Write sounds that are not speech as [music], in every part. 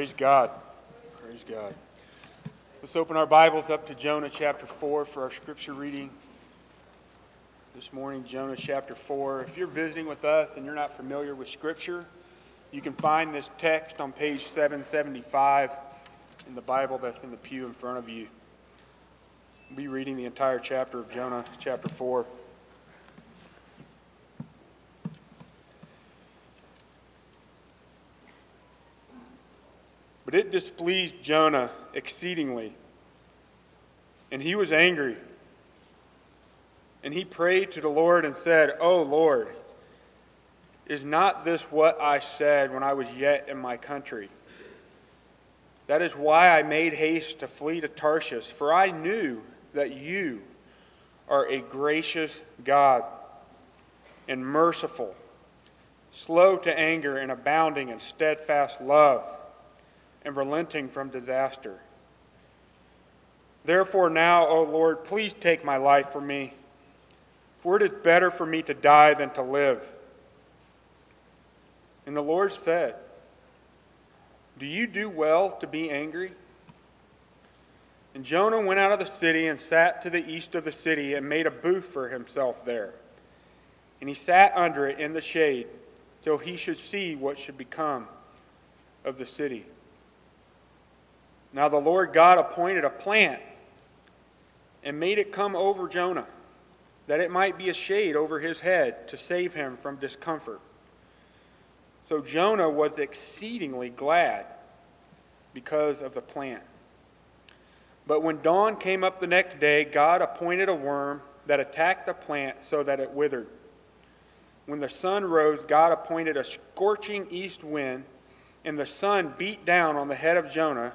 Praise God. Praise God. Let's open our Bibles up to Jonah chapter 4 for our scripture reading this morning. Jonah chapter 4. If you're visiting with us and you're not familiar with scripture, you can find this text on page 775 in the Bible that's in the pew in front of you. We'll be reading the entire chapter of Jonah chapter 4. But it displeased Jonah exceedingly, and he was angry. And he prayed to the Lord and said, O Lord, is not this what I said when I was yet in my country? That is why I made haste to flee to Tarshish, for I knew that you are a gracious God and merciful, slow to anger and abounding in steadfast love and relenting from disaster. Therefore, now, O Lord, please take my life from me, for it is better for me to die than to live. And the Lord said, Do you do well to be angry? And Jonah went out of the city and sat to the east of the city and made a booth for himself there. And he sat under it in the shade till he should see what should become of the city. Now the Lord God appointed a plant and made it come over Jonah, that it might be a shade over his head to save him from discomfort. So Jonah was exceedingly glad because of the plant. But when dawn came up the next day, God appointed a worm that attacked the plant so that it withered. When the sun rose, God appointed a scorching east wind, and the sun beat down on the head of Jonah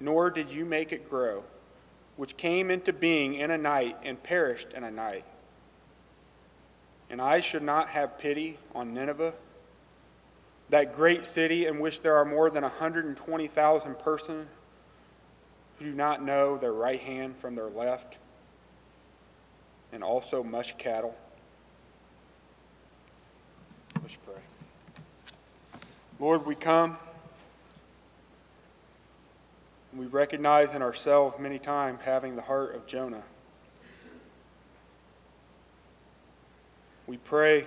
nor did you make it grow, which came into being in a night and perished in a night. And I should not have pity on Nineveh, that great city in which there are more than 120,000 persons who do not know their right hand from their left, and also much cattle. Let's pray. Lord, we come. We recognize in ourselves many times having the heart of Jonah. We pray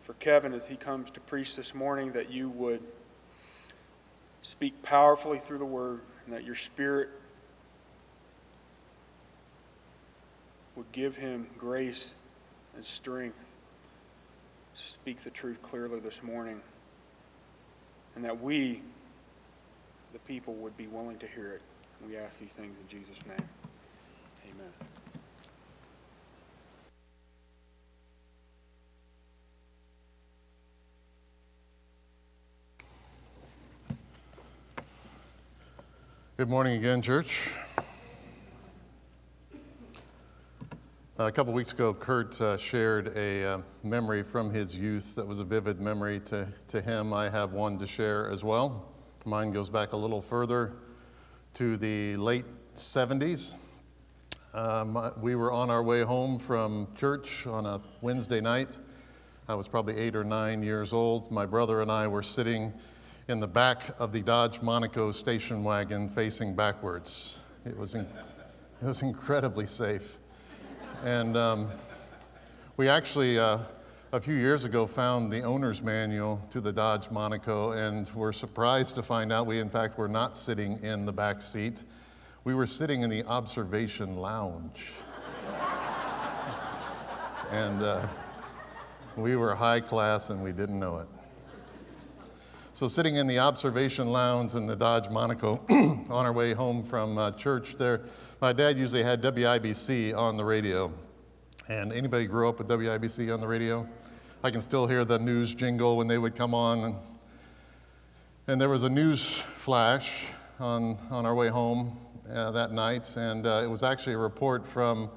for Kevin as he comes to preach this morning that you would speak powerfully through the word and that your spirit would give him grace and strength to speak the truth clearly this morning and that we the people would be willing to hear it. We ask these things in Jesus' name. Amen. Good morning again, church. a couple weeks ago, Kurt uh, shared a uh, memory from his youth that was a vivid memory to, to him. I have one to share as well. Mine goes back a little further to the late 70s. Um, we were on our way home from church on a Wednesday night. I was probably eight or nine years old. My brother and I were sitting in the back of the Dodge Monaco station wagon facing backwards. It was, in, it was incredibly safe. And um, we actually, uh, a few years ago found the owner's manual to the Dodge Monaco and were surprised to find out we, in fact, were not sitting in the back seat. We were sitting in the observation lounge. [laughs] and uh, we were high class and we didn't know it. So, sitting in the observation lounge in the Dodge Monaco [clears throat] on our way home from uh, church there, my dad usually had WIBC on the radio. And anybody grew up with WIBC on the radio? I can still hear the news jingle when they would come on. And, And there was a news flash on, on our way home uh, that night, and uh, it was actually a report from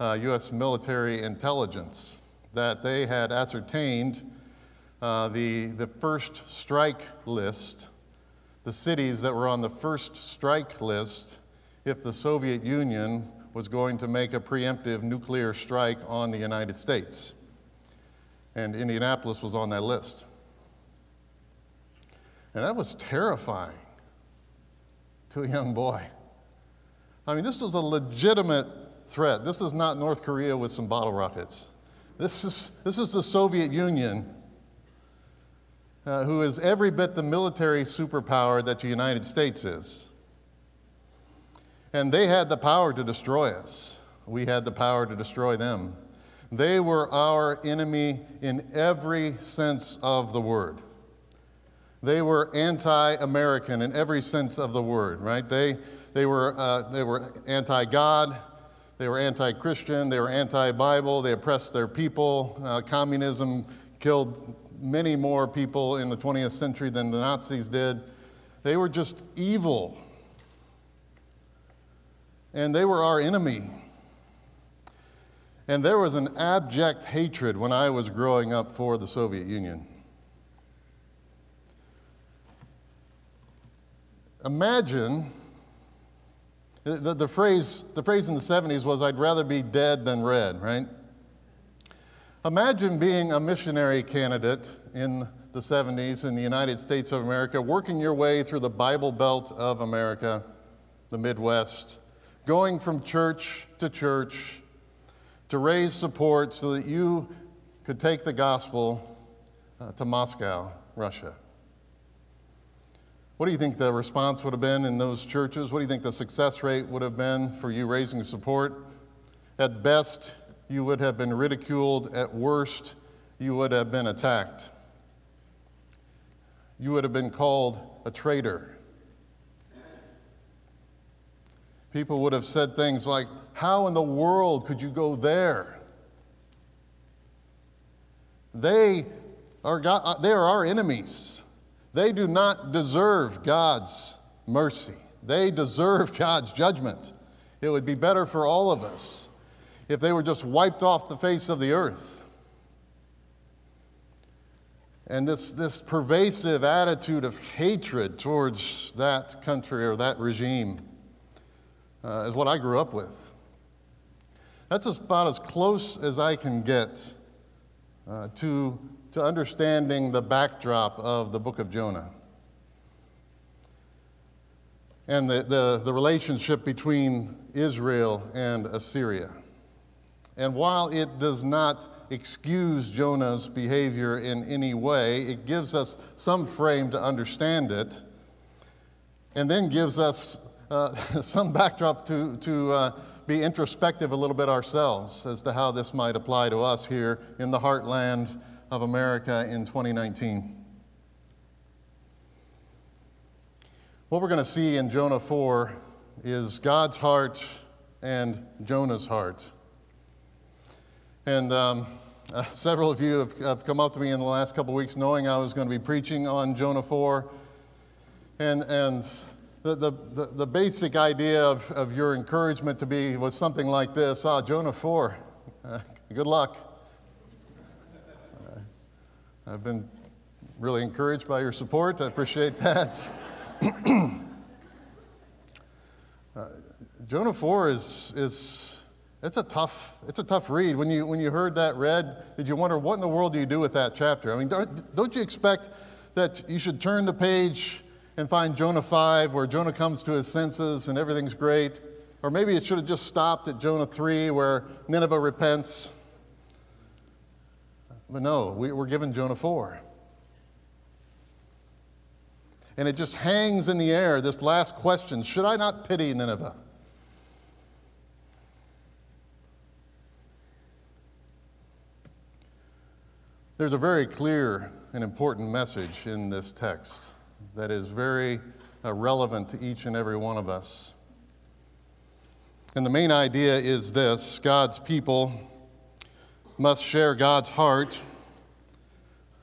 uh, U.S. military intelligence that they had ascertained uh, the, the first strike list, the cities that were on the first strike list if the Soviet Union was going to make a preemptive nuclear strike on the United States. And Indianapolis was on that list. And that was terrifying to a young boy. I mean, this was a legitimate threat. This is not North Korea with some bottle rockets. This is, this is the Soviet Union, uh, who is every bit the military superpower that the United States is. And they had the power to destroy us. We had the power to destroy them. They were our enemy in every sense of the word. They were anti American in every sense of the word, right? They, they were, uh, they were anti God, they were anti Christian, they were anti Bible, they oppressed their people. Uh, communism killed many more people in the 20th century than the Nazis did. They were just evil. And they were our enemy. And there was an abject hatred when I was growing up for the Soviet Union. Imagine the, the, phrase, the phrase in the 70s was, I'd rather be dead than red, right? Imagine being a missionary candidate in the 70s in the United States of America, working your way through the Bible Belt of America, the Midwest, going from church to church to raise support so that you could take the gospel uh, to Moscow, Russia. What do you think the response would have been in those churches? What do you think the success rate would have been for you raising support? At best, you would have been ridiculed. At worst, you would have been attacked. You would have been called a traitor. People would have said things like, How in the world could you go there? They are, God, they are our enemies. They do not deserve God's mercy, they deserve [laughs] God's judgment. It would be better for all of us if they were just wiped off the face of the earth. And this, this pervasive attitude of hatred towards that country or that regime uh, is what I grew up with. That's about as close as I can get uh, to to understanding the backdrop of the book of Jonah and the, the, the, relationship between Israel and Assyria. And while it does not excuse Jonah's behavior in any way, it gives us some frame to understand it and then gives us uh, [laughs] some backdrop to, to uh, be introspective a little bit ourselves as to how this might apply to us here in the heartland of America in 2019. What we're going to see in Jonah 4 is God's heart and Jonah's heart. And um, uh, [laughs] several of you have, have, come up to me in the last couple of weeks knowing I was going to be preaching on Jonah 4. And, and the, the, the, basic idea of, of your encouragement to be was something like this Ah, Jonah 4, uh, good luck. I've been really encouraged by your support. I appreciate that. [clears throat] uh, Jonah 4 is, is it's a tough it's a tough read. When you when you heard that read, did you wonder what in the world do you do with that chapter? I mean, don't, don't you expect that you should turn the page and find Jonah 5 where Jonah comes to his senses and everything's great? Or maybe it should have just stopped at Jonah 3 where Nineveh repents but no, we, we're given Jonah 4. And it just hangs in the air, this last question Should I not pity Nineveh? There's a very clear and important message in this text that is very uh, relevant to each and every one of us. And the main idea is this God's people must share God's heart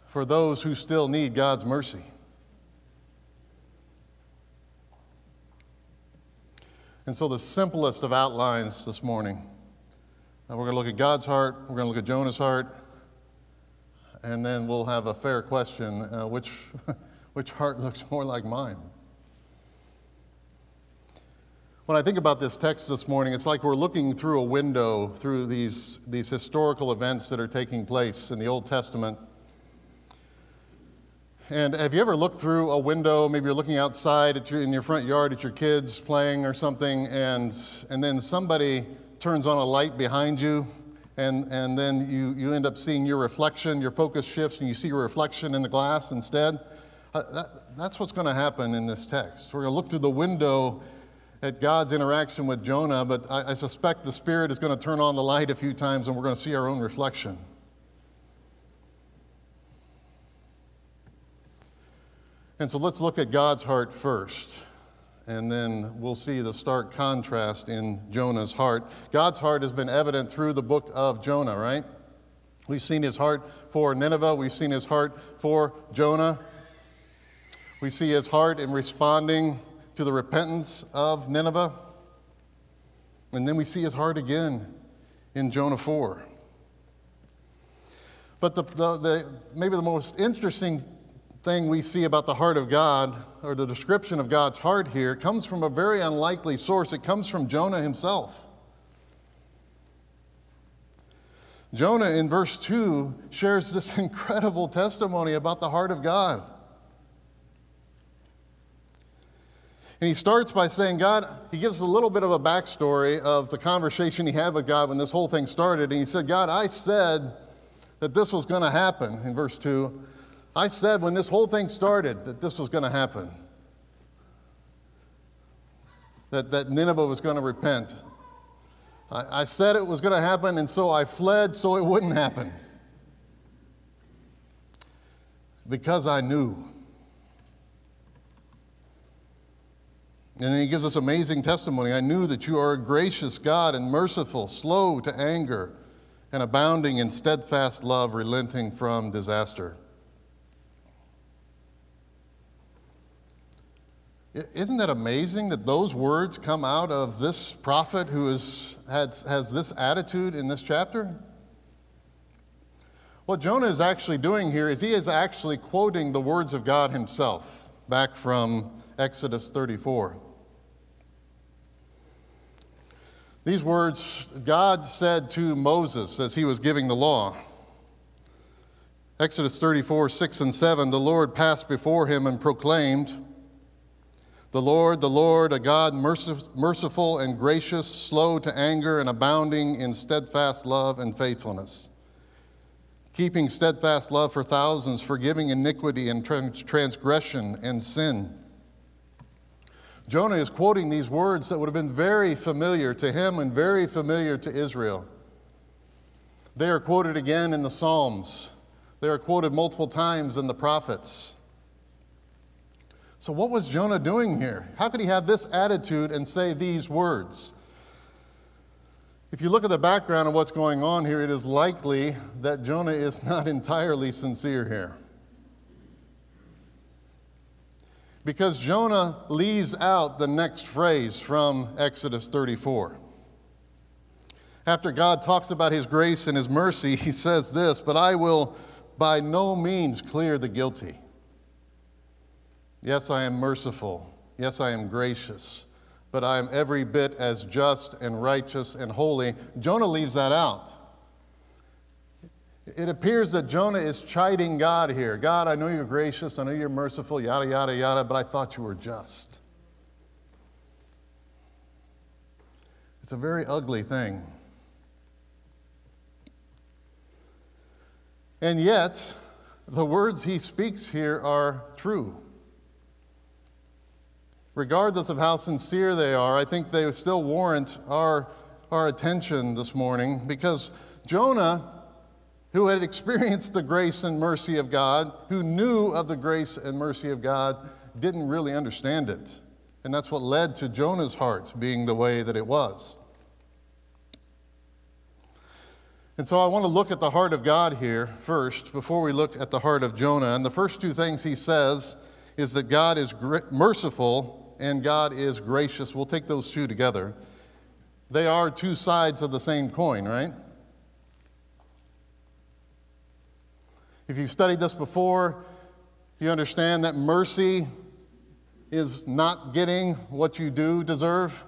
for those who still need God's mercy. And so, the simplest of outlines this morning, uh, we're going to look at God's heart, we're going to look at Jonah's heart, and then we'll have a fair question uh, which [laughs] which heart [laughs] looks more like mine? When I think about this text this morning, it's like we're looking through a window through these, these historical events that are taking place in the Old Testament. And have you ever looked through a window? Maybe you're looking outside your, in your front yard at your kids playing or something, and, and then somebody turns on a light behind you, and, and then you, you end up seeing your reflection, your focus shifts, and you see your reflection in the glass instead. Uh, that, that's what's going to happen in this text. We're going to look through the window at God's interaction with Jonah, but I, I suspect the Spirit is going to turn on the light a few times and we're going to see our own reflection. And so let's look at God's heart first, and then we'll see the stark contrast in Jonah's heart. God's heart has been evident through the book of Jonah, right? We've seen his heart for Nineveh, we've seen his heart for Jonah. We see his heart in responding to the repentance of Nineveh. And then we see his heart again in Jonah 4. But the, the, the, maybe the most interesting thing we see about the heart of God, or the description of God's heart here, comes from a very unlikely source. It comes from Jonah himself. Jonah in verse 2 shares this [laughs] incredible testimony about the heart of God. And he starts by saying, God, he gives a little bit of a backstory of the conversation he had with God when this whole thing started. And he said, God, I said that this was going to happen in verse 2. I said when this whole thing started that this was going to happen, that, that Nineveh was going to repent. I, I said it was going to happen, and so I fled so it wouldn't happen. Because I knew. And then he gives us amazing testimony. I knew that you are a gracious God and merciful, slow to anger, and abounding in steadfast love, relenting from disaster. Isn't that amazing that those words come out of this prophet who is, has, has this attitude in this chapter? What Jonah is actually doing here is he is actually quoting the words of God himself back from Exodus 34. These words God said to Moses as he was giving the law. Exodus 34, 6 and 7 The Lord passed before him and proclaimed, The Lord, the Lord, a God merciful and gracious, slow to anger, and abounding in steadfast love and faithfulness, keeping steadfast love for thousands, forgiving iniquity and transgression and sin Jonah is quoting these words that would have been very familiar to him and very familiar to Israel. They are quoted again in the Psalms, they are quoted multiple times in the prophets. So, what was Jonah doing here? How could he have this attitude and say these words? If you look at the background of what's going on here, it is likely that Jonah is not [laughs] entirely sincere here. Because Jonah leaves out the next phrase from Exodus 34. After God talks about his grace and his mercy, [laughs] he says this, but I will by no means clear the guilty. Yes, I am merciful. Yes, I am gracious. But I am every bit as just and righteous and holy. Jonah leaves that out. It appears that Jonah is chiding God here. God, I know you're gracious, I know you're merciful, yada, yada, yada, but I thought you were just. It's a very ugly thing. And yet, the words he speaks here are true. Regardless of how sincere they are, I think they still warrant our, our attention this morning because Jonah who had experienced the grace and mercy of God, who knew of the grace and mercy of God, didn't really understand it. And that's what led to Jonah's heart being the way that it was. And so I want to look at the heart of God here first before we look at the heart of Jonah. And the first two things he says is that God is merciful and God is gracious. We'll take those two together. They are two sides of the same coin, right? If you've studied this before, you understand that mercy is not getting what you do deserve.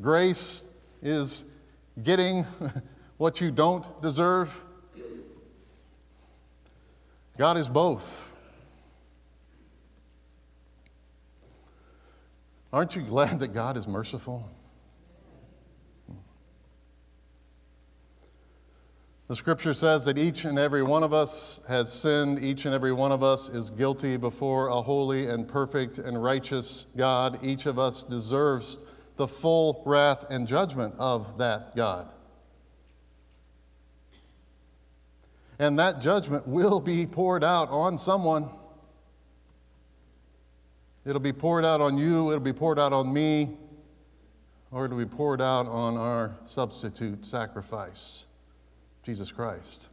Grace is getting [laughs] what you don't deserve. God is both. Aren't you glad that God is merciful? The scripture says that each and every one of us has sinned. Each and every one of us is guilty before a holy and perfect and righteous God. Each of us deserves the full wrath and judgment of that God. And that judgment will be poured out on someone. It'll be poured out on you, it'll be poured out on me, or it'll be poured out on our substitute sacrifice. Jesus Christ.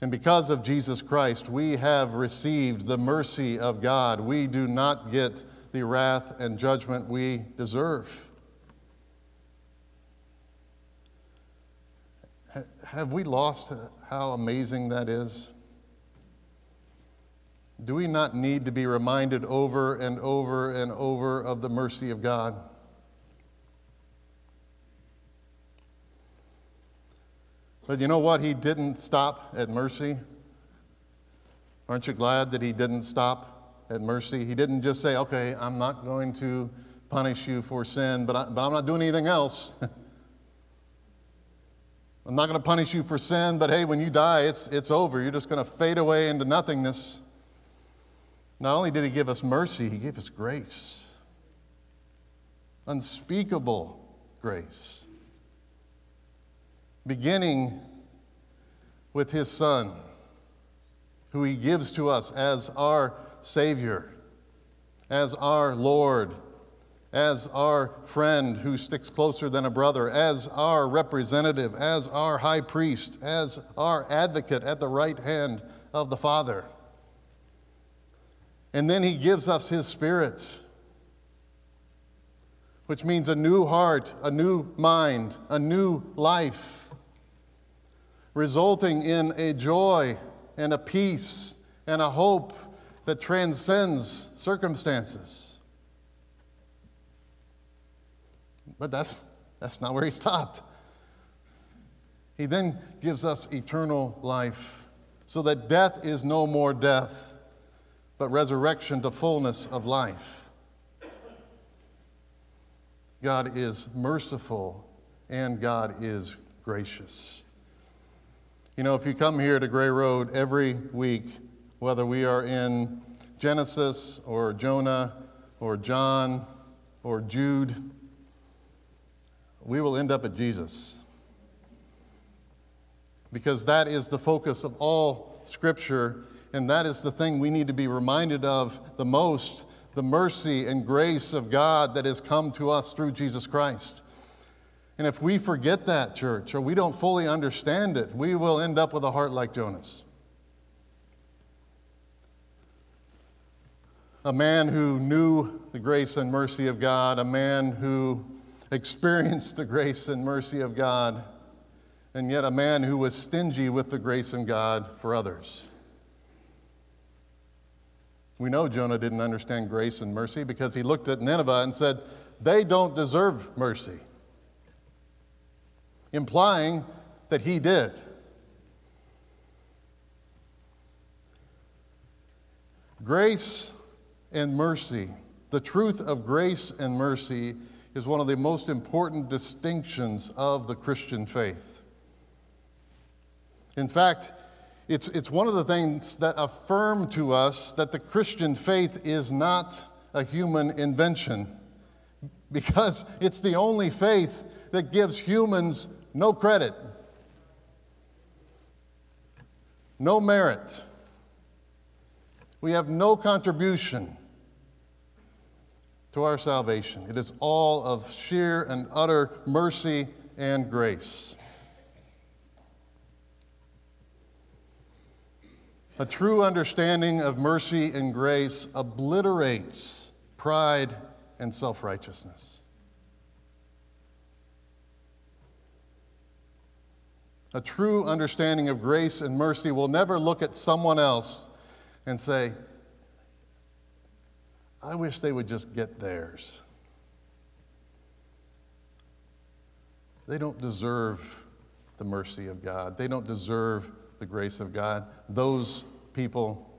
And because of Jesus Christ, we have received the mercy of God. We do not get the wrath and judgment we deserve. Have we lost how amazing that is? Do we not need to be reminded over and over and over of the mercy of God? But you know what? He didn't stop at mercy. Aren't you glad that he didn't stop at mercy? He didn't just say, okay, I'm not going to punish you for sin, but, I, but I'm not doing anything else. [laughs] I'm not going to punish you for sin, but hey, when you die, it's, it's over. You're just going to fade away into nothingness. Not only did he give us mercy, he gave us grace. Unspeakable grace beginning with his Son, who he gives to us as our Savior, as our Lord, as our friend who sticks closer than a brother, as our representative, as our high priest, as our advocate at the right hand of the Father. And then he gives us his Spirit, which means a new heart, a new mind, a new life resulting in a joy and a peace and a hope that transcends circumstances. But that's, that's not where he stopped. He then gives us eternal life so that death is no more death, but resurrection to fullness of life. God is merciful and God is gracious. You know, if you come here to Gray Road every week, whether we are in Genesis or Jonah or John or Jude, we will end up at Jesus. Because that is the focus of all Scripture, and that is the thing we need to be reminded of the most the mercy and grace of God that has come to us through Jesus Christ. And if we forget that, church, or we don't fully understand it, we will end up with a heart like Jonah's. A man who knew the grace and mercy of God, a man who experienced the grace and mercy of God, and yet a man who was stingy with the grace of God for others. We know Jonah didn't understand grace and mercy because he looked at Nineveh and said, They don't deserve mercy implying that he did. Grace and mercy, the truth of grace and mercy, is one of the most important distinctions of the Christian faith. In fact, it's, it's one of the things that affirm to us that the Christian faith is not a human invention because it's the only faith that gives humans no credit, no merit. We have no contribution to our salvation. It is all of sheer and utter mercy and grace. A true understanding of mercy and grace obliterates pride and self righteousness. A true understanding of grace and mercy will never look at someone else and say, I wish they would just get theirs. They don't deserve the mercy of God. They don't deserve the grace of God. Those people,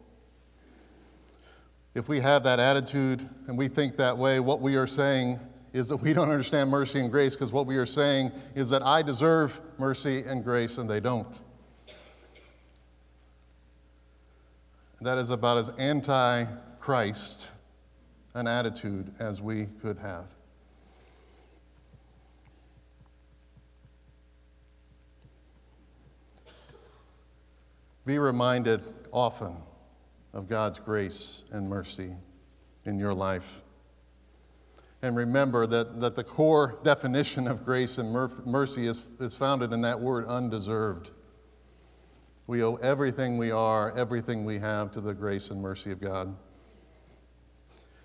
if we have that attitude and we think that way, what we are saying is that we don't understand mercy and grace because what we are saying is that I deserve mercy and grace and they don't. That is about as anti Christ an attitude as we could have. Be reminded often of God's grace and mercy in your life. And remember that, that the core definition of grace and mercy is, is founded in that word undeserved. We owe everything we are, everything we have to the grace and mercy of God.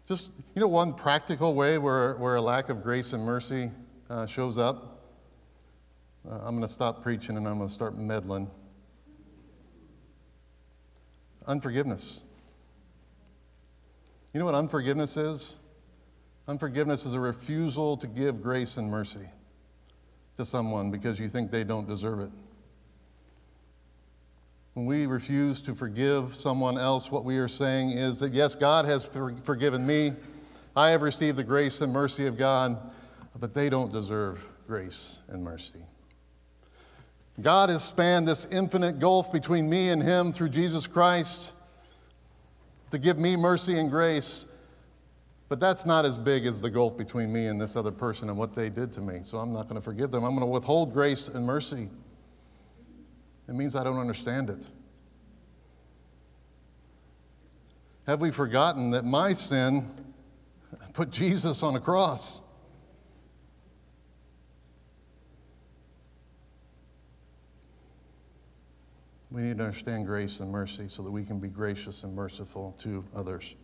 Just, you know, one practical way where, where a lack of grace and mercy uh, shows up? Uh, I'm going to stop preaching and I'm going to start meddling. Unforgiveness. You know what unforgiveness is? Unforgiveness is a refusal to give grace and mercy to someone because you think they don't deserve it. When we refuse to forgive someone else, what we are saying is that, yes, God has forgiven me. I have received the grace and mercy of God, but they don't deserve grace and mercy. God has spanned this infinite gulf between me and Him through Jesus Christ to give me mercy and grace. But that's not as big as the gulf between me and this other person and what they did to me. So I'm not going to forgive them. I'm going to withhold grace and mercy. It means I don't understand it. Have we forgotten that my sin [laughs] put Jesus on a cross? We need to understand grace and mercy so that we can be gracious and merciful to others.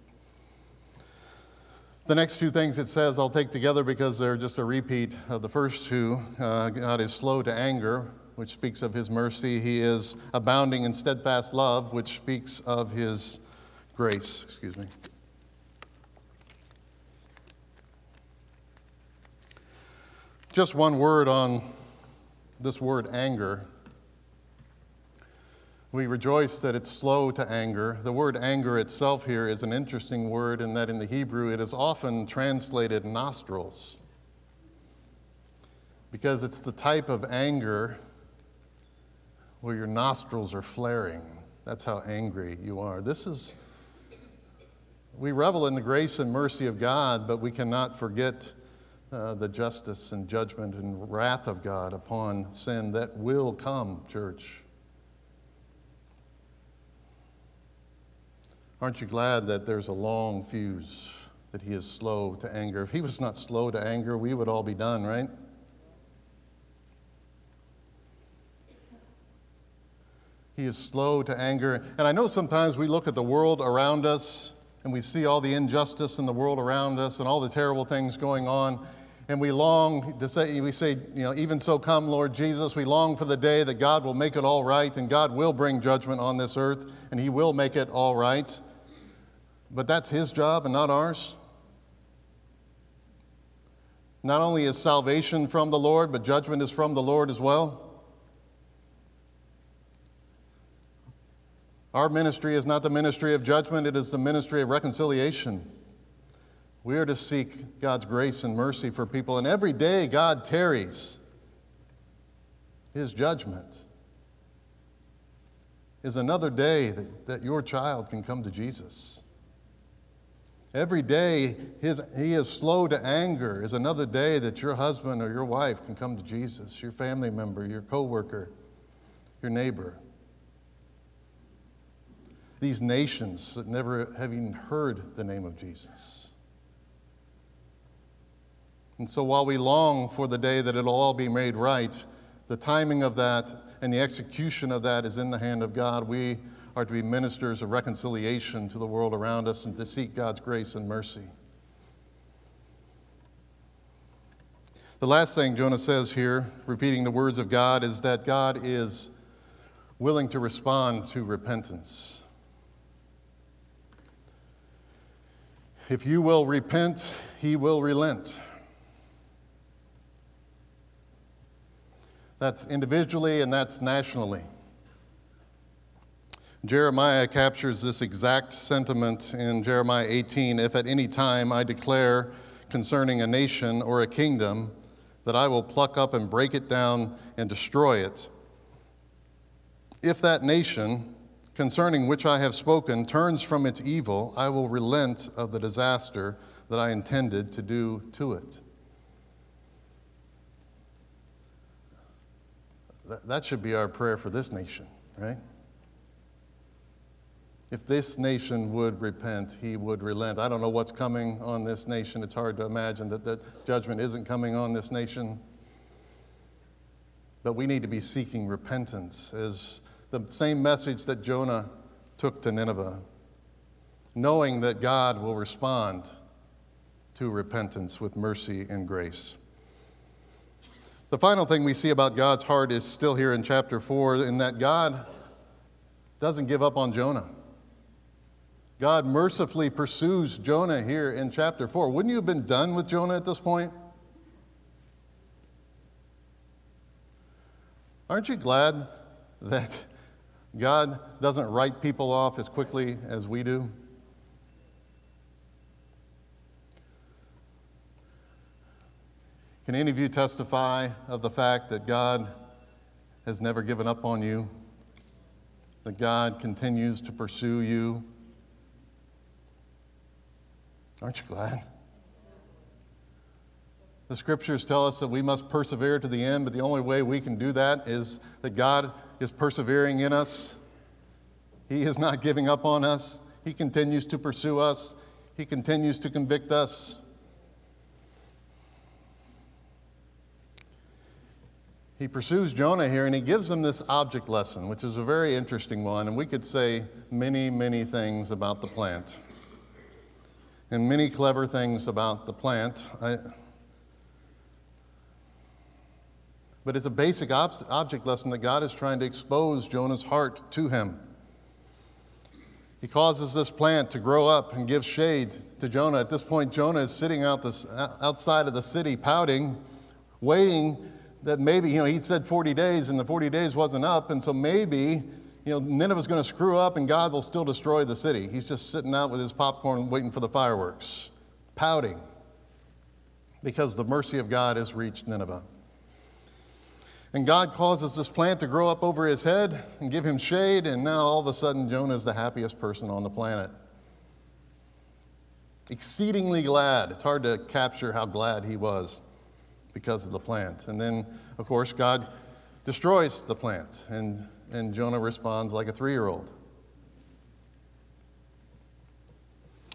The next two things it says I'll take together because they're just a repeat of the first two. Uh, God is slow to anger, which speaks of his mercy. He is abounding in steadfast love, which speaks of his grace. Excuse me. Just one word on this word anger. We rejoice that it's slow to anger. The word anger itself here is an interesting word in that in the Hebrew it is often translated nostrils because it's the type of anger where your nostrils are flaring. That's how angry you are. This is, we revel in the grace and mercy of God, but we cannot forget uh, the justice and judgment and wrath of God upon sin that will come, church. Aren't you glad that there's a long fuse, that he is slow to anger? If he was not slow to anger, we would all be done, right? He is slow to anger. And I know sometimes we look at the world around us and we see all the injustice in the world around us and all the terrible things going on. And we long to say, we say, you know, even so come, Lord Jesus. We long for the day that God will make it all right and God will bring judgment on this earth and He will make it all right. But that's his job and not ours. Not only is salvation from the Lord, but judgment is from the Lord as well. Our ministry is not the ministry of judgment, it is the ministry of reconciliation. We are to seek God's grace and mercy for people, and every day God tarries. His judgment is another day that, that your child can come to Jesus. Every day his, he is slow to anger is another day that your husband or your wife can come to Jesus, your family member, your coworker, your neighbor. These nations that never have even heard the name of Jesus. And so while we long for the day that it'll all be made right, the timing of that and the execution of that is in the hand of God. We are to be ministers of reconciliation to the world around us and to seek God's grace and mercy. The last thing Jonah says here, repeating the words of God, is that God is willing to respond to repentance. If you will repent, he will relent. That's individually and that's nationally. Jeremiah captures this exact sentiment in Jeremiah 18 If at any time I declare concerning a nation or a kingdom that I will pluck up and break it down and destroy it, if that nation concerning which I have spoken turns from its evil, I will relent of the disaster that I intended to do to it. That should be our prayer for this nation, right? If this nation would repent, he would relent. I don't know what's coming on this nation. It's hard to imagine that that judgment isn't coming on this nation. But we need to be seeking repentance as the same message that Jonah took to Nineveh, knowing that God will respond to repentance with mercy and grace. The final thing we see about God's heart is still here in chapter 4 in that God doesn't give up on Jonah. God mercifully pursues Jonah here in chapter 4. Wouldn't you have been done with Jonah at this point? Aren't you glad that God doesn't write people off as quickly as we do? Can any of you testify of the fact that God has never given up on you? That God continues to pursue you? Aren't you glad? The scriptures tell us that we must persevere to the end, but the only way we can do that is that God is persevering in us. He is not giving up on us. He continues to pursue us. He continues to convict us. He pursues Jonah here and he gives him this object lesson, which is a very interesting one. And we could say many, many things about the plant and many clever things about the plant. I, but it's a basic ob- object lesson that God is trying to expose Jonah's heart to him. He causes this plant to grow up and give shade to Jonah. At this point, Jonah is sitting out this, outside of the city, pouting, waiting that maybe, you know, he said 40 days and the 40 days wasn't up, and so maybe you know, Nineveh's going to screw up and God will still destroy the city. He's just sitting out with his popcorn waiting for the fireworks, pouting because the mercy of God has reached Nineveh. And God causes this plant to grow up over his head and give him shade, and now all of a sudden Jonah is the happiest person on the planet. Exceedingly glad. It's hard to capture how glad he was because of the plant. And then, of course, God destroys the plant, and and Jonah responds like a three year old.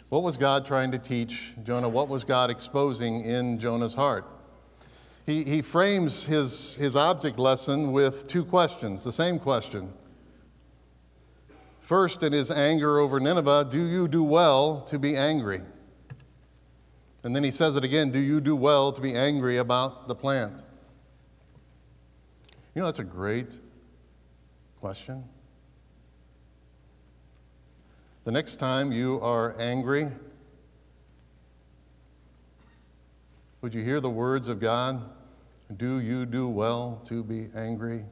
What was God trying to teach Jonah? What was God exposing in Jonah's heart? He, he frames his, his object lesson with two questions, the same question. First, in his anger over Nineveh, do you do well to be angry? And then he says it again do you do well to be angry about the plant? You know, that's a great Question? The next time you are angry, would you hear the words of God? Do you do well to be angry?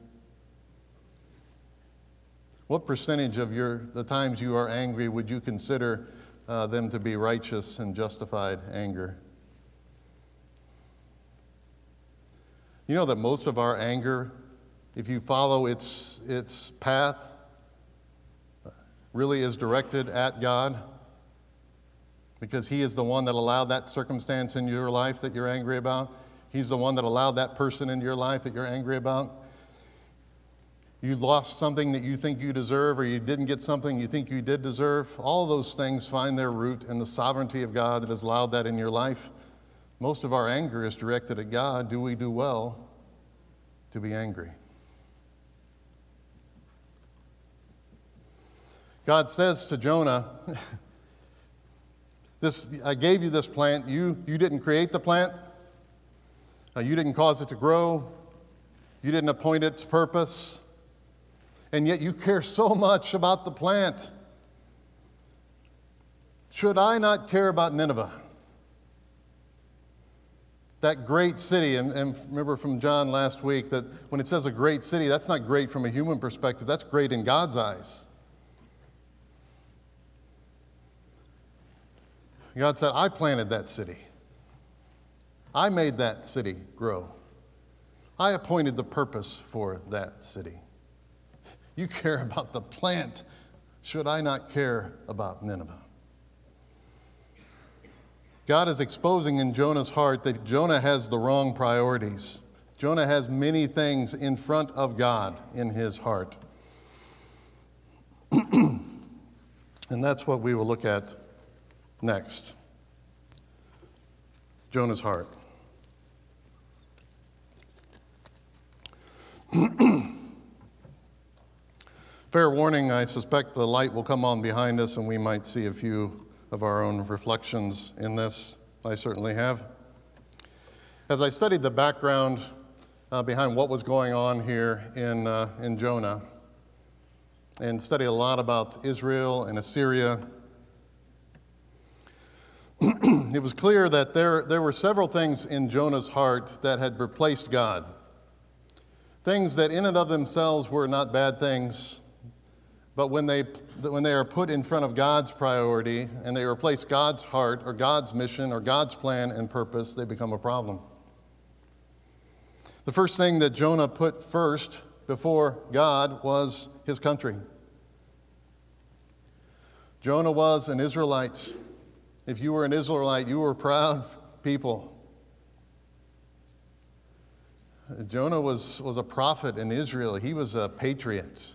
What percentage of your, the times you are angry would you consider uh, them to be righteous and justified anger? You know that most of our anger if you follow its, its path, really is directed at God because He is the one that allowed that circumstance in your life that you're angry about. He's the one that allowed that person in your life that you're angry about. You lost something that you think you deserve, or you didn't get something you think you did deserve. All those things find their root in the sovereignty of God that has allowed that in your life. Most of our anger is directed at God. Do we do well to be angry? God says to Jonah, [laughs] this, I gave you this plant. You, you didn't create the plant. Uh, you didn't cause it to grow, you didn't appoint its purpose, and yet you care so much about the plant. Should I not care about Nineveh? That great city, and, and remember from John last week that when it says a great city, that's not great from a human perspective, that's great in God's eyes. God said, I planted that city. I made that city grow. I appointed the purpose for that city. You care about the plant. Should I not care about Nineveh? God is exposing in Jonah's heart that Jonah has the wrong priorities. Jonah has many things in front of God in his heart. [clears throat] and that's what we will look at next. Jonah's heart. [clears throat] Fair warning, I suspect the light will come on behind us and we might see a few of our own reflections in this. I certainly have. As I studied the background uh, behind what was going on here in, uh, in Jonah and studied a lot about Israel and Assyria, [clears throat] it was clear that there, there were several things in Jonah's heart that had replaced God. Things that, in and of themselves, were not bad things, but when they, when they are put in front of God's priority and they replace God's heart or God's mission or God's plan and purpose, they become a problem. The first thing that Jonah put first before God was his country. Jonah was an Israelite. If you were an Israelite, you were proud people. Jonah was, was a prophet in Israel, he was a patriot.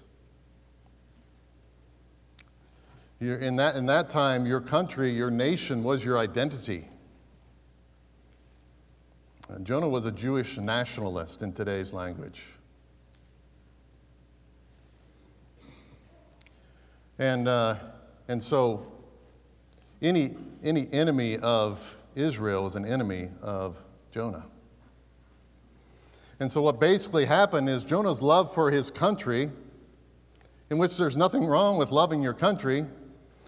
in, that, in that time, your country, your nation was your identity. And Jonah was a Jewish nationalist in today's language. And, uh, and so, any, any enemy of Israel was an enemy of Jonah. And so, what basically happened is Jonah's love for his country, in which there's nothing wrong with loving your country,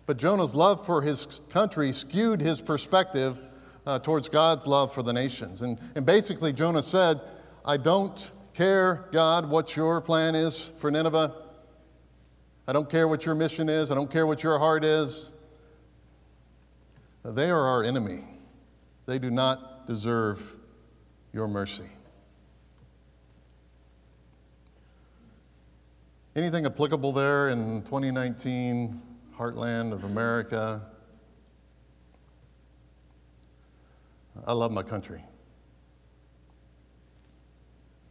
but Jonah's love for his country skewed his perspective uh, towards God's love for the nations. And, and basically, Jonah said, I don't care, God, what your plan is for Nineveh. I don't care what your mission is. I don't care what your heart is. They are our enemy. They do not deserve your mercy. Anything applicable there in 2019? heartland of America. I love my country.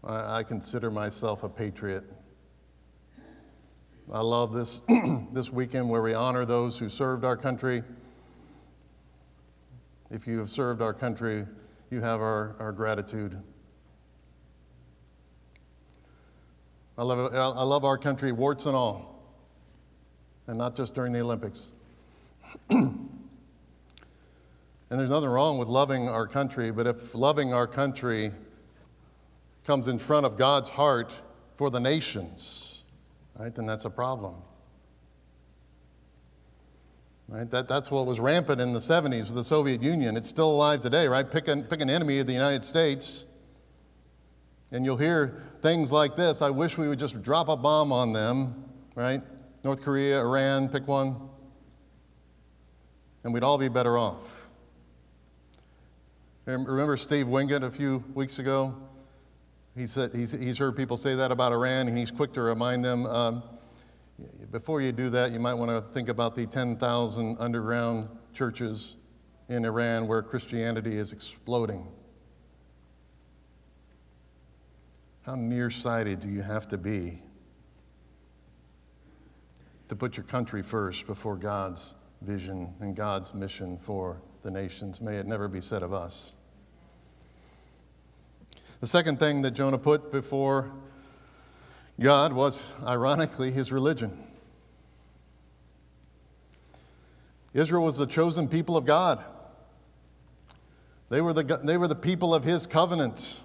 I, consider myself a patriot. I love this, [clears throat] this weekend where we honor those who served our country. If you have served our country, you have our, our gratitude. I love, I love our country, warts and all and not just during the Olympics. [clears throat] and there's nothing wrong with loving our country, but if loving our country comes in front of God's heart for the nations, right, then that's a problem. Right? That, that's what was rampant in the 70s with the Soviet Union. It's still alive today, right? Pick an, pick an enemy of the United States, and you'll hear things like this I wish we would just drop a bomb on them, right? North Korea, Iran, pick one, and we'd all be better off. Remember Steve Winget a few weeks ago? He said he's, he's heard people say that about Iran, and he's quick to remind them um, before you do that, you might want to think about the 10,000 underground churches in Iran where Christianity is exploding. How nearsighted do you have to be to put your country first before God's vision and God's mission for the nations. May it never be said of us. The second thing that Jonah put before God was, ironically, his religion. Israel was the chosen people of God. They were the, they were the people of his covenants.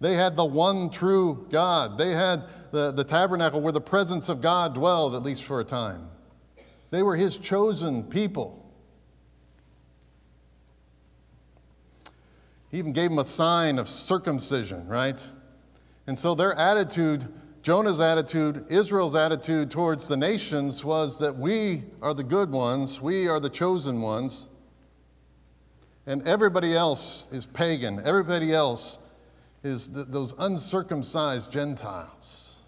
They had the one true God. They had the, the tabernacle where the presence of God dwelled, at least for a time. They were his chosen people. He even gave them a sign of circumcision, right? And so their attitude, Jonah's attitude, Israel's attitude towards the nations was that we are the good ones, we are the chosen ones, and everybody else is pagan. Everybody else is th- those uncircumcised Gentiles.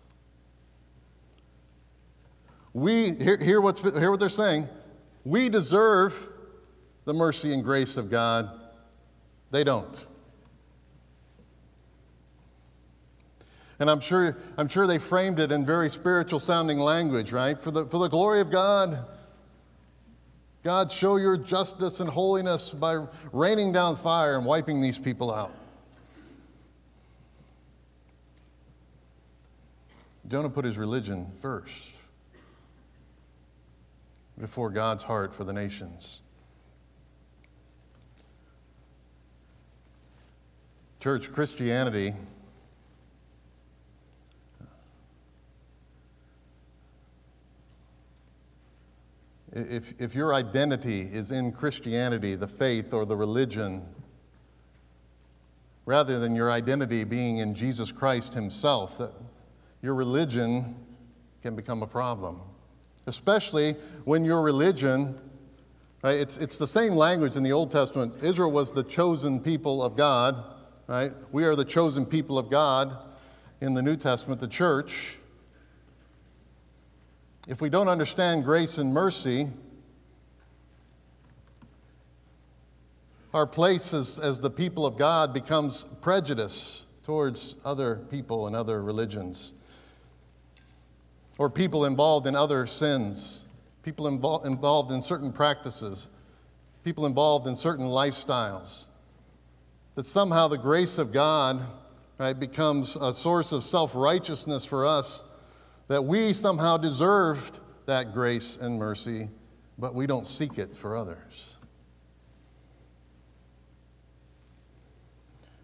We, hear, hear, what's, hear what they're saying. We deserve the mercy and grace of God. They don't. And I'm sure, I'm sure they framed it in very spiritual sounding language, right? For the, for the glory of God, God, show your justice and holiness by raining down fire and wiping these people out. Jonah put his religion first before God's heart for the nations. Church, Christianity if, if your identity is in Christianity, the faith or the religion, rather than your identity being in Jesus Christ Himself, that your religion can become a problem. Especially when your religion, right, it's, it's the same language in the Old Testament. Israel was the chosen people of God, right? We are the chosen people of God in the New Testament, the church. If we don't understand grace and mercy, our place as, as the people of God becomes prejudice towards other people and other religions or people involved in other sins, people involved, involved in certain practices, people involved in certain lifestyles. That somehow the grace of God right, becomes a source of self righteousness for us, that we somehow deserved that grace and mercy, but we don't seek it for others.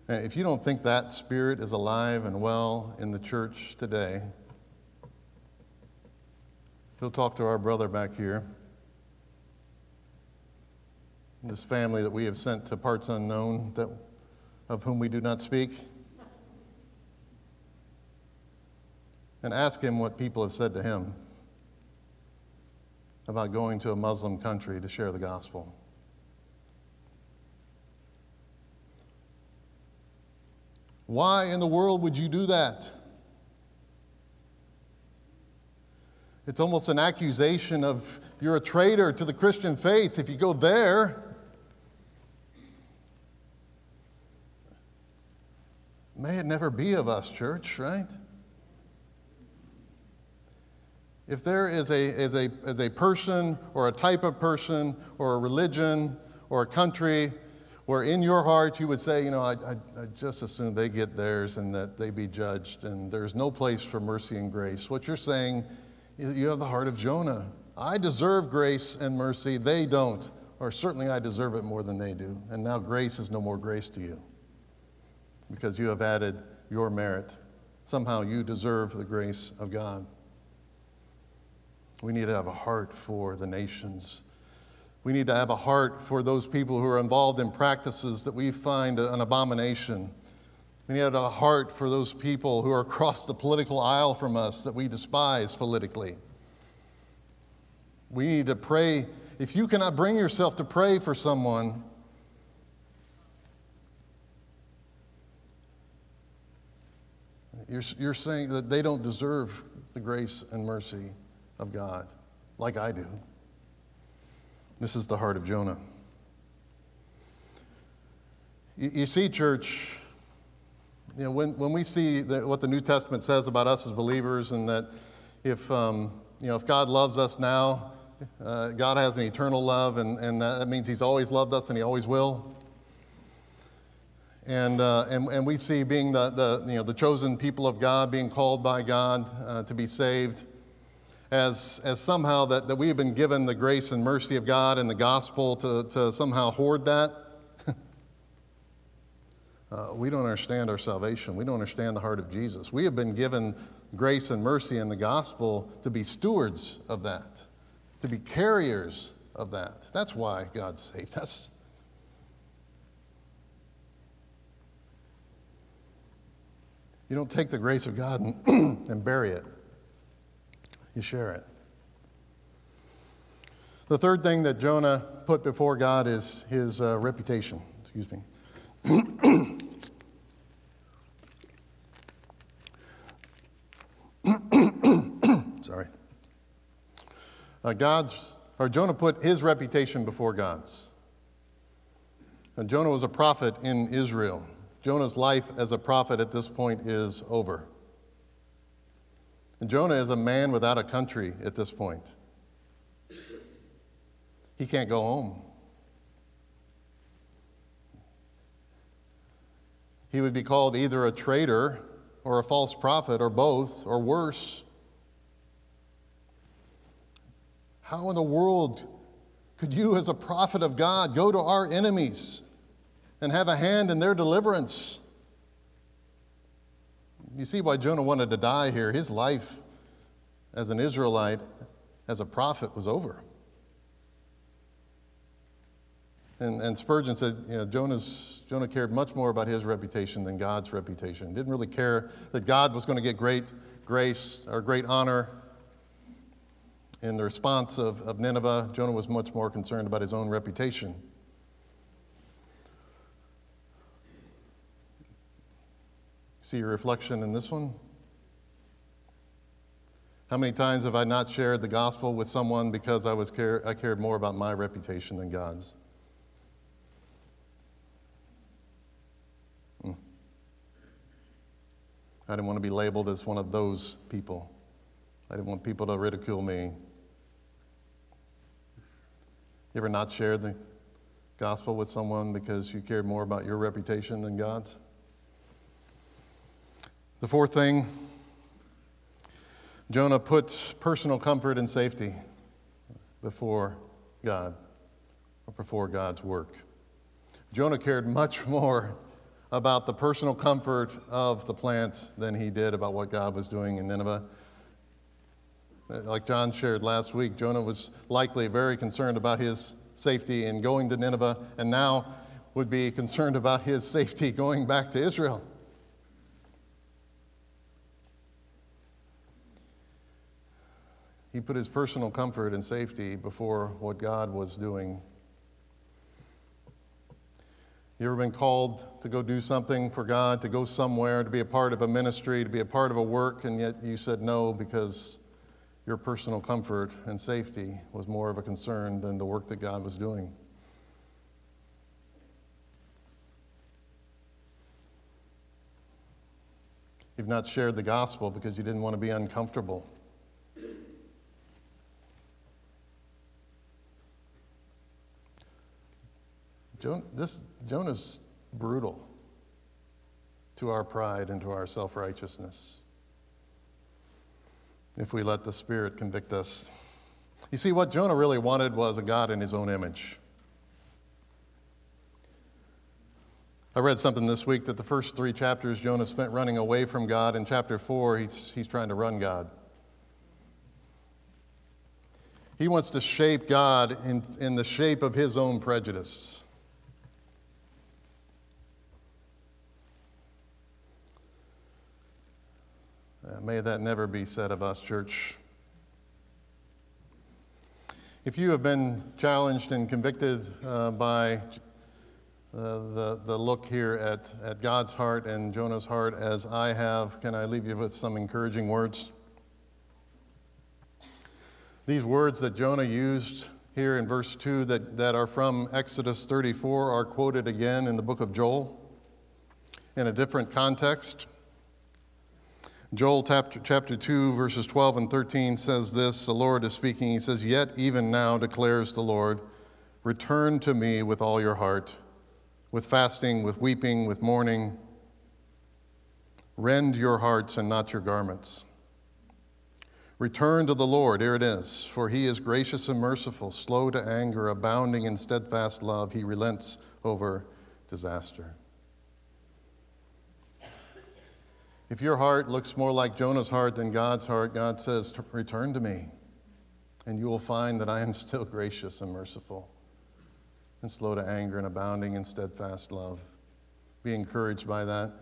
And if you don't think that spirit is alive and well in the church today, He'll talk to our brother back here. This family that we have sent to parts unknown, that, of whom we do not speak. And ask him what people have said to him about going to a Muslim country to share the gospel. Why in the world would you do that? It's almost an accusation of you're a traitor to the Christian faith if you go there. May it never be of us, church, right? If there is a, is, a, is a person or a type of person or a religion or a country where in your heart you would say, you know, I, I, I just assume they get theirs and that they be judged and there's no place for mercy and grace, what you're saying you have the heart of Jonah. I deserve grace and mercy, they don't. Or certainly I deserve it more than they do. And now grace is no more grace to you because you have added your merit. Somehow you deserve the grace of God. We need to have a heart for the nations. We need to have a heart for those people who are involved in practices that we find an abomination we need to have a heart for those people who are across the political aisle from us that we despise politically. We need to pray. If you cannot bring yourself to pray for someone, you're, you're saying that they don't deserve the grace and mercy of God like I do. This is the heart of Jonah. You, you see, church, you know, when, when we see what the New Testament says about us as believers, and that if, um, you know, if God loves us now, uh, God has an eternal love, and, and that means He's always loved us and He always will. And, uh, and, and we see being the, the, you know, the chosen people of God, being called by God uh, to be saved, as, as somehow that, that we have been given the grace and mercy of God and the gospel to, to somehow hoard that [laughs] uh, we don't understand our salvation. We don't understand the heart of Jesus. We have been given grace and mercy in the gospel to be stewards of that, to be carriers of that. That's why God saved us. You don't take the grace of God and, [clears throat] and bury it, you share it. The third thing that Jonah put before God is his uh, reputation. Excuse me. [coughs] Sorry. Uh, God's, or Jonah put his reputation before God's. And Jonah was a prophet in Israel. Jonah's life as a prophet at this point is over. And Jonah is a man without a country at this point. He can't go home. He would be called either a traitor or a false prophet or both or worse. How in the world could you, as a prophet of God, go to our enemies and have a hand in their deliverance? You see why Jonah wanted to die here. His life as an Israelite, as a prophet, was over. And, and Spurgeon said, you know, Jonah's, Jonah cared much more about his reputation than God's reputation. Didn't really care that God was going to get great grace or great honor. In the response of, of Nineveh, Jonah was much more concerned about his own reputation. See your reflection in this one? How many times have I not shared the gospel with someone because I, was care, I cared more about my reputation than God's? Hmm. I didn't want to be labeled as one of those people. I didn't want people to ridicule me. You ever not shared the gospel with someone because you cared more about your reputation than God's? The fourth thing Jonah puts personal comfort and safety before God or before God's work. Jonah cared much [laughs] more about the personal comfort of the plants than he did about what God was doing in Nineveh. Uh, like John shared last week, Jonah was likely very concerned about his safety in going to Nineveh, and now would be concerned about his [laughs] safety going back to Israel. He put his personal comfort and safety before what God was doing. You ever been called to go do something for God, to go somewhere, to be a part of a ministry, to be a part of a work, and yet you said no because your personal comfort and safety was more of a concern than the work that God was doing? You've not shared the gospel because you didn't want to be uncomfortable. Jonah, this, Jonah's brutal to our pride and to our self righteousness if we let the Spirit convict us. You see, what Jonah really wanted was a God in his own image. I read something this week that the first three chapters Jonah spent running away from God. In chapter four, he's, he's trying to run God. He wants to shape God in, in the shape of his own prejudice. Uh, may that never be said of us, church. If you have been challenged and convicted uh, by uh, the, the look here at, at God's heart and Jonah's heart as I have, can I leave you with some encouraging words? These words that Jonah used here in verse 2 that, that are from Exodus 34 are quoted again in the book of Joel in a different context. Joel chapter, chapter 2, verses 12 and 13 says this The Lord is speaking. He says, Yet even now declares the Lord, return to me with all your heart, with fasting, with weeping, with mourning. Rend your hearts and not your garments. Return to the Lord, here it is, for he is gracious and merciful, slow to anger, abounding in steadfast love. He relents over disaster. If your heart looks more like Jonah's heart than God's heart, God says, Return to me, and you will find that I am still gracious and merciful, and slow to anger and abounding in steadfast love. Be encouraged by that.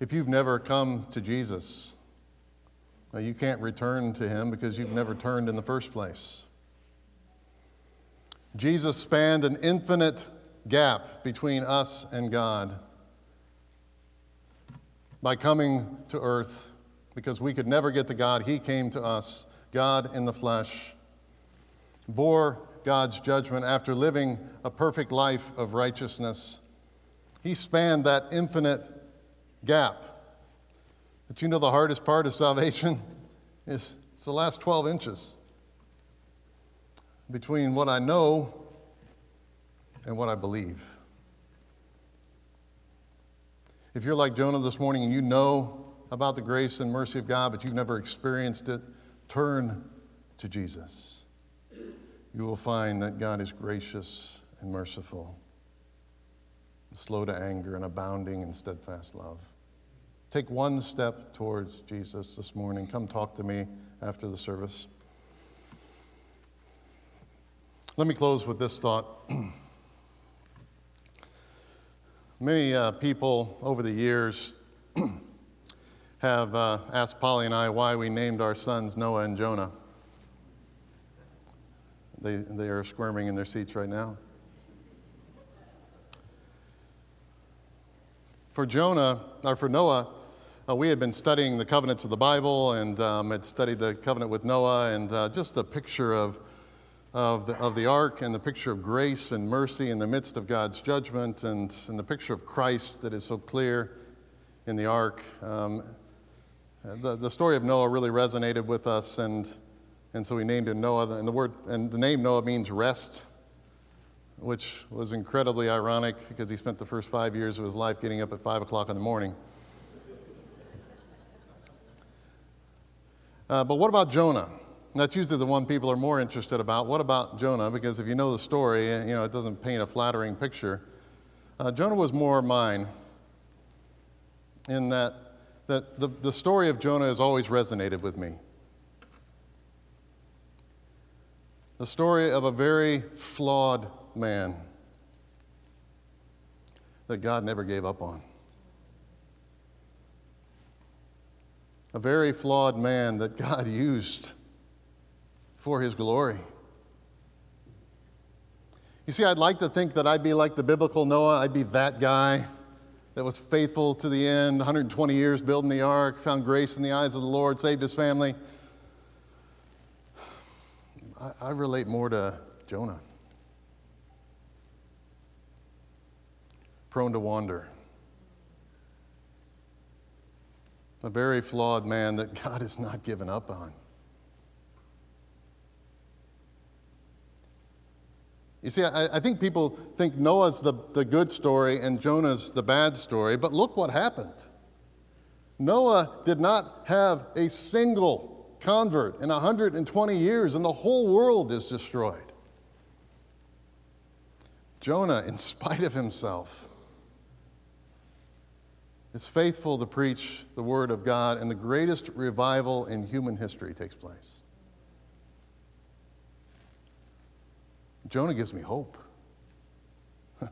If you've never come to Jesus, you can't return to him because you've never turned in the first place. Jesus spanned an infinite gap between us and God by coming to earth because we could never get to God. He came to us, God in the flesh, bore God's judgment after living a perfect life of righteousness. He spanned that infinite gap. But you know the hardest part of salvation [laughs] is it's the last 12 inches between what I know and what I believe. If you're like Jonah this morning and you know about the grace and mercy of God, but you've never experienced it, turn to Jesus. You will find that God is gracious and merciful, slow to anger, and abounding in steadfast love. Take one step towards Jesus this morning. Come talk to me after the service. Let me close with this thought. [clears throat] Many uh, people over the years [clears throat] have uh, asked Polly and I why we named our sons Noah and Jonah. They, they are squirming in their seats right now. For Jonah, or for Noah, uh, we had been studying the covenants of the Bible and um, had studied the covenant with Noah, and uh, just a picture of of the, of the ark and the picture of grace and mercy in the midst of God's judgment and, and the picture of Christ that is so clear in the ark. Um, the, the story of Noah really resonated with us, and, and so we named him Noah. And the, word, and the name Noah means rest, which was incredibly ironic because he spent the first five years of his life getting up at 5 o'clock in the morning. Uh, but what about Jonah? That's usually the one people are more interested about. What about Jonah? Because if you know the story, you know, it doesn't paint a flattering picture. Uh, Jonah was more mine in that, that the, the story of Jonah has always resonated with me. The story of a very flawed man that God never gave up on. A very flawed man that God [laughs] used for his glory. You see, I'd like to think that I'd be like the biblical Noah. I'd be that guy that was faithful to the end, 120 years building the ark, found grace in the eyes of the Lord, saved his family. I, I relate more to Jonah. Prone to wander. A very flawed man that God has not given up on. You see, I, I, think people think Noah's the, the good story and Jonah's the bad story, but look what happened. Noah did not have a single convert in 120 years, and the whole world is destroyed. Jonah, in spite of himself, is faithful to preach the word of God, and the greatest revival in human history takes place. Jonah gives me hope. [laughs]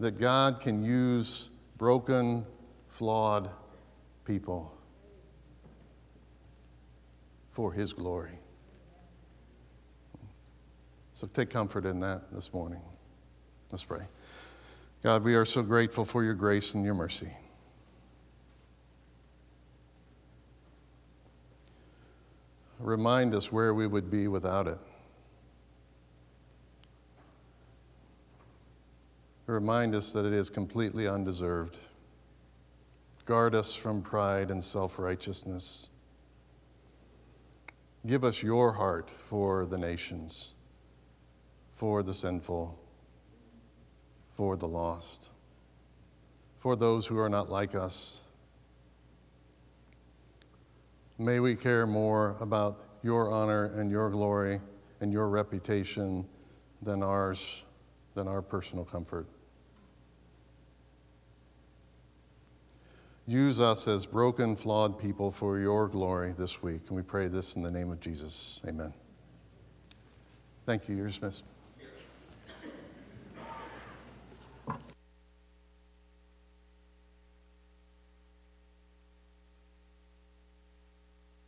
that God can use broken, flawed people for His glory. So take comfort in that this morning. Let's pray. God, we are so grateful for your grace and your mercy. Remind us where we would be without it. Remind us that it is completely undeserved. Guard us from pride and self righteousness. Give us your heart for the nations, for the sinful, for the lost, for those who are not like us May we care more about your honor and your glory and your reputation than ours, than our personal comfort. use us as broken, flawed people for your glory this week. And we pray this in the name of Jesus. Amen. Thank you. You're dismissed.